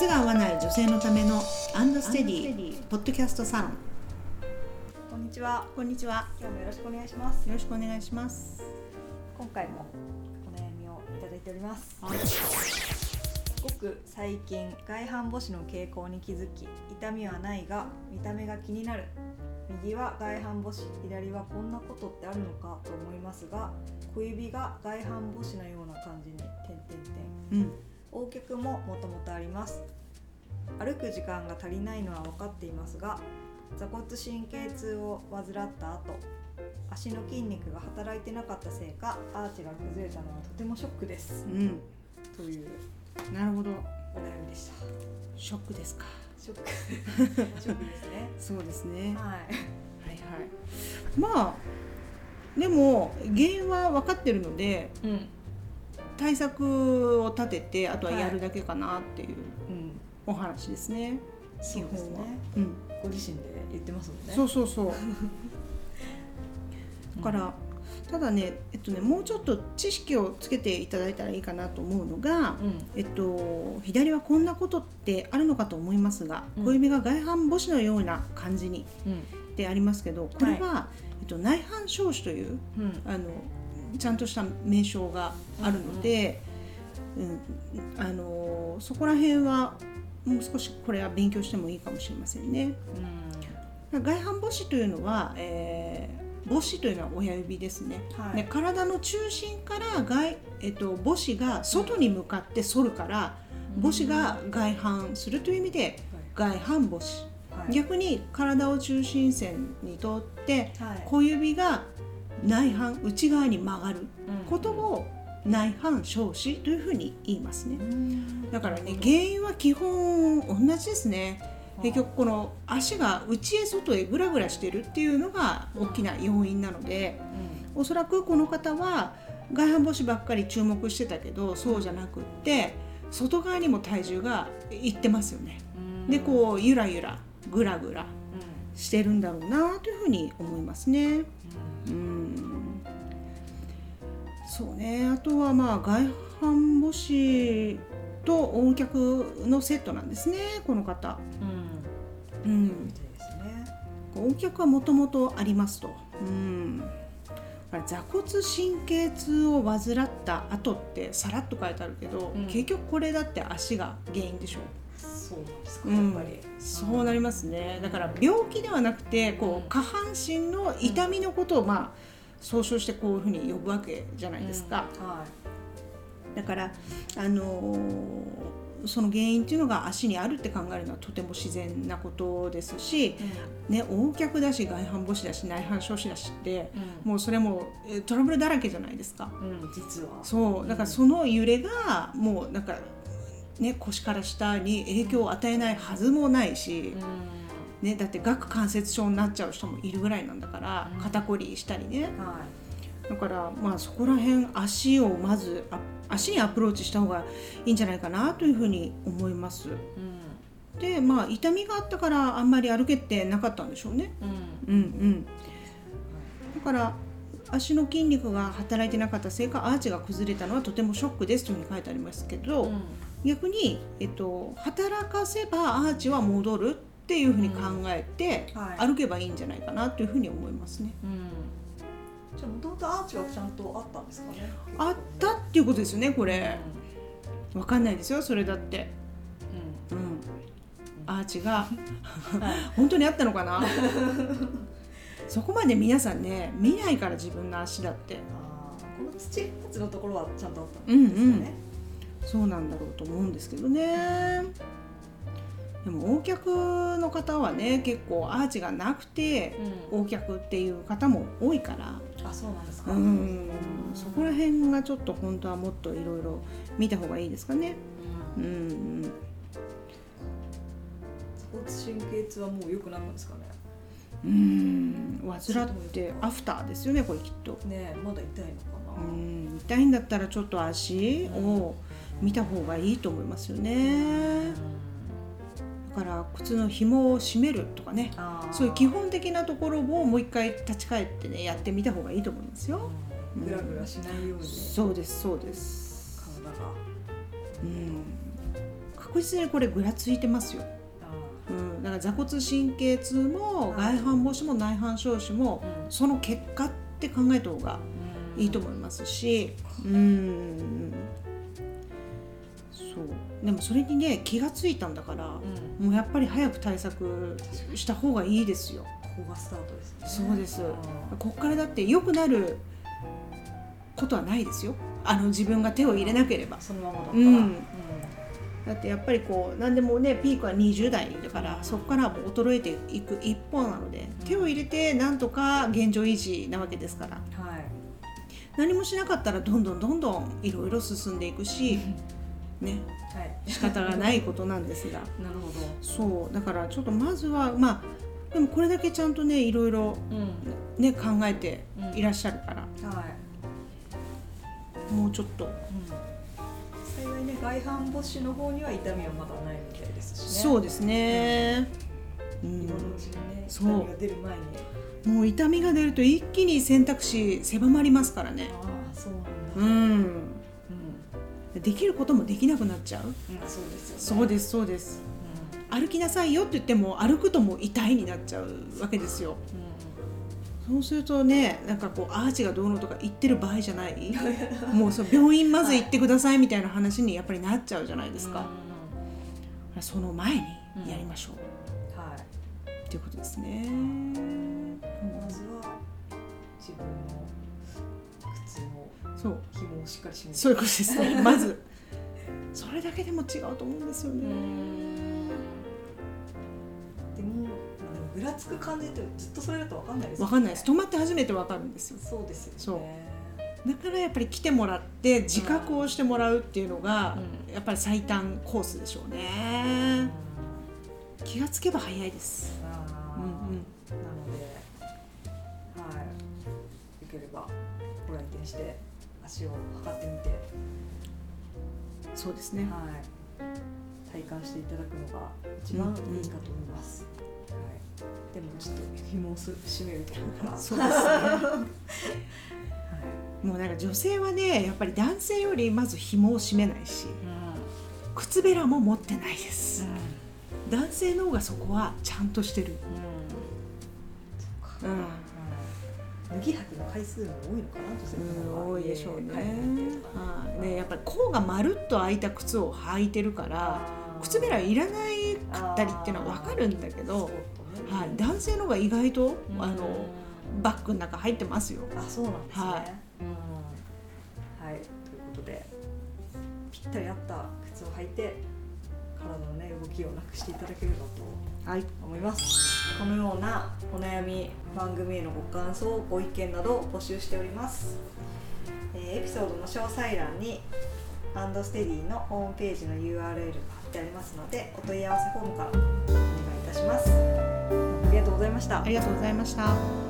靴が合わない女性のためのアンドステディポッドキャストサロンこんにちは。こんにちは今日もよろしくお願いします。よろしくお願いします今回もお悩みをいただいております。はいごく最近外反母趾の傾向に気づき、痛みはないが見た目が気になる。右は外反母趾、左はこんなことってあるのかと思いますが、小指が外反母趾のような感じに点々点。うん横脚ももともとあります。歩く時間が足りないのは分かっていますが座骨神経痛を患った後足の筋肉が働いてなかったせいかアーチが崩れたのはとてもショックです。うん。という。なるほど。お悩みでした。ショックですか。ショック。ショックですね。そうですね。はい。はいはい。まあでも原因は分かってるのでうん対策を立ててあとはやるだけかなっていううん。お話ですね、そうですねうん。ご自身で言ってますもんね。そうそうそう。だから、ただね,、えっとねもうちょっと知識をつけていただいたらいいかなと思うのが、うん。えっと、左はこんなことってあるのかと思いますが、うん。小指が外反母趾のような感じにうん。でありますけどこれは、えっと、内反小趾といううん。あのちゃんとした名称があるので、うんあのそこら辺はもう少しこれは勉強してもいいかもしれませんね。外反母趾というのは、えー母趾というのは親指ですね。はい。で体の中心から外、えっと、母趾が外に向かって反るから、母趾が外反するという意味で外反母趾、はい。逆に体を中心線に通ってはい。小指が内反内側に曲がるうんことを内反小趾というふうに言いますね。うんだからね原因は基本同じですね。結局この足が内へ外へグラグラしてるっていうのが大きな要因なので、おそらくこの方は外反母趾ばっかり注目してたけどそうじゃなくって外側にも体重がいってますよね。うんでこうゆらゆらグラグラうんしてるんだろうなというふうに思いますね。うん。そうね。あとはまあ外反母趾と横脚のセットなんですねこの方。うん。うん、みたいですね。横脚はもともとありますと。うん。座骨神経痛を患った後ってさらっと書いてあるけど、うん。結局これだって足が原因でしょそうなんですか、うん。やっぱり。そうなりますね。だから病気ではなくてこうん。う下半身の痛みのことをまあ総称してこういうふうに呼ぶわけじゃないですか、うん。はだからあのーその原因っていうのが足にあるって考えるのはとても自然なことですし、い。ね、横脚だし外反母趾だし内反小趾だしってうん。もうそれもえトラブルだらけじゃないですか。うん、うん、実は。そう。だからその揺れがもうなんか、ね、腰から下に影響を与えないはずもないし、うん。ね、だって顎関節症になっちゃう人もいるぐらいなんだからうん肩こりしたりねはだからまあそこら辺足をまずあ足にアプローチした方がいいんじゃないかなというふうに思います。い。でまあ痛みがあったからあんまり歩けてなかったんでしょうね。うん。うん。うんうん、だから足の筋肉が働いてなかったせいかアーチが崩れたのはとてもショックですというふうに書いてありますけど、うん。逆に、えっと、働かせばアーチは戻るっていうふうに考えて、はい。歩けばいいんじゃないかなというふうに思いますね。うん。じゃあ、もともとアーチはちゃんとあったんですかね？あったっていうことですよねこれ。わかんないですよそれだって。ううん、アーチが。本当にあったのかな？そこまで皆さんね見ないから自分の足だって。この土発のところはちゃんとあったんですかね。そうなんだろうと思うんですけどね。でも横脚の方はね結構アーチがなくてうん。横脚っていう方も多いからあ、そうなんですか。うんそこら辺がちょっと本当はもっといろいろ見た方がいいですかね。うんうんうん、スポーツ神経痛はもう良くなるんですかね。うん患ってアフターですよねこれきっと。ねえ、まだ痛いのかうな。ん痛いんだったらちょっと足を見た方がいいと思いますよね。だから靴の紐を締めるとかね。そういう基本的なところをもう一回立ち返ってねやってみた方がいいと思いますよ。うん。グラグラしないように。そうですそうです。体が。うん、か確実にこれぐらついてますよ、あうん、だから座骨神経痛もはい外反母趾も内反小趾もその結果って考えた方がいいと思いますし。うんでもそれにね気がついたんだからうん。もうやっぱり早く対策した方がいいですよ。ここがスタートですね。そうです。あこっからだって良くなることはないですよ。あの自分が手を入れなければ。ーそのままだったら、うん。だってやっぱりこう何でもねピークは20代だから、うん。そこからもう衰えていく一方なので、手を入れてなんとか現状維持なわけですから。はい。何もしなかったらどんどんどんどんいろいろ進んでいくしねはい。仕方がないことなんですが。なるほど。そうだからちょっとまずはまあでもこれだけちゃんとねいろいろうん。ね考えていらっしゃるから、はい、もうちょっと、うん、幸いね外反母趾の方には痛みはまだないみたいですしね。そうですね、うん。今のうちにねそう。痛みが出る前に。もう痛みが出ると一気に選択肢狭まりますからね。ああそうなんだ。ううん、んできることもできなくなっちゃう。うん、そうですよね。そうですそうです。歩きなさいよって言っても歩くともう痛いになっちゃうわけですよ。うん、そうするとねなんかこうアーチがどうのとか言ってる場合じゃない。う んもうそう病院まず行ってくださいみたいな話にやっぱりなっちゃうじゃないですか、その前にやりましょう、うん。はい。っていうことですね、まずは自分の靴のそう紐をしっかり締めてそういうことですねまずそれだけでも違うと思うんですよね、でも、ぐらつく感じってずっとそれだと分かんないですよねわかんないです止まって初めてわかるんですよそうですよねそうだからやっぱり来てもらって自覚をしてもらうっていうのが、うやっぱり最短コースでしょうね、気がつけば早いですばご来店して足を測ってみて。そうですね。はい、体感していただくのが一番いいかと思います。はい、でもちょっと紐をす締めるところか。ら。そうですね。はもうなんか女性はねやっぱり男性よりまず紐を締めないしい、靴べらも持ってないです、男性の方がそこはちゃんとしてる。うん、うん脱ぎ履きの回数も多いのかな女性の方が多いでしょうね。はい。ねやっぱり甲がまるっと開いた靴を履いてるから靴べらいらないかったりっていうのは分かるんだけど、はい、男性の方が意外と、うん。あのバッグの中入ってますよ。あそうなんですね。はい。うん。はい。ということでぴったり合った靴を履いて体のね動きをなくしていただければとはい、思います。このようなお悩み番組へのご感想ご意見などを募集しております、えーエピソードの詳細欄にアンドステディのホームページの URL が貼ってありますのでお問い合わせフォームからお願いいたします。ありがとうございました。ありがとうございました。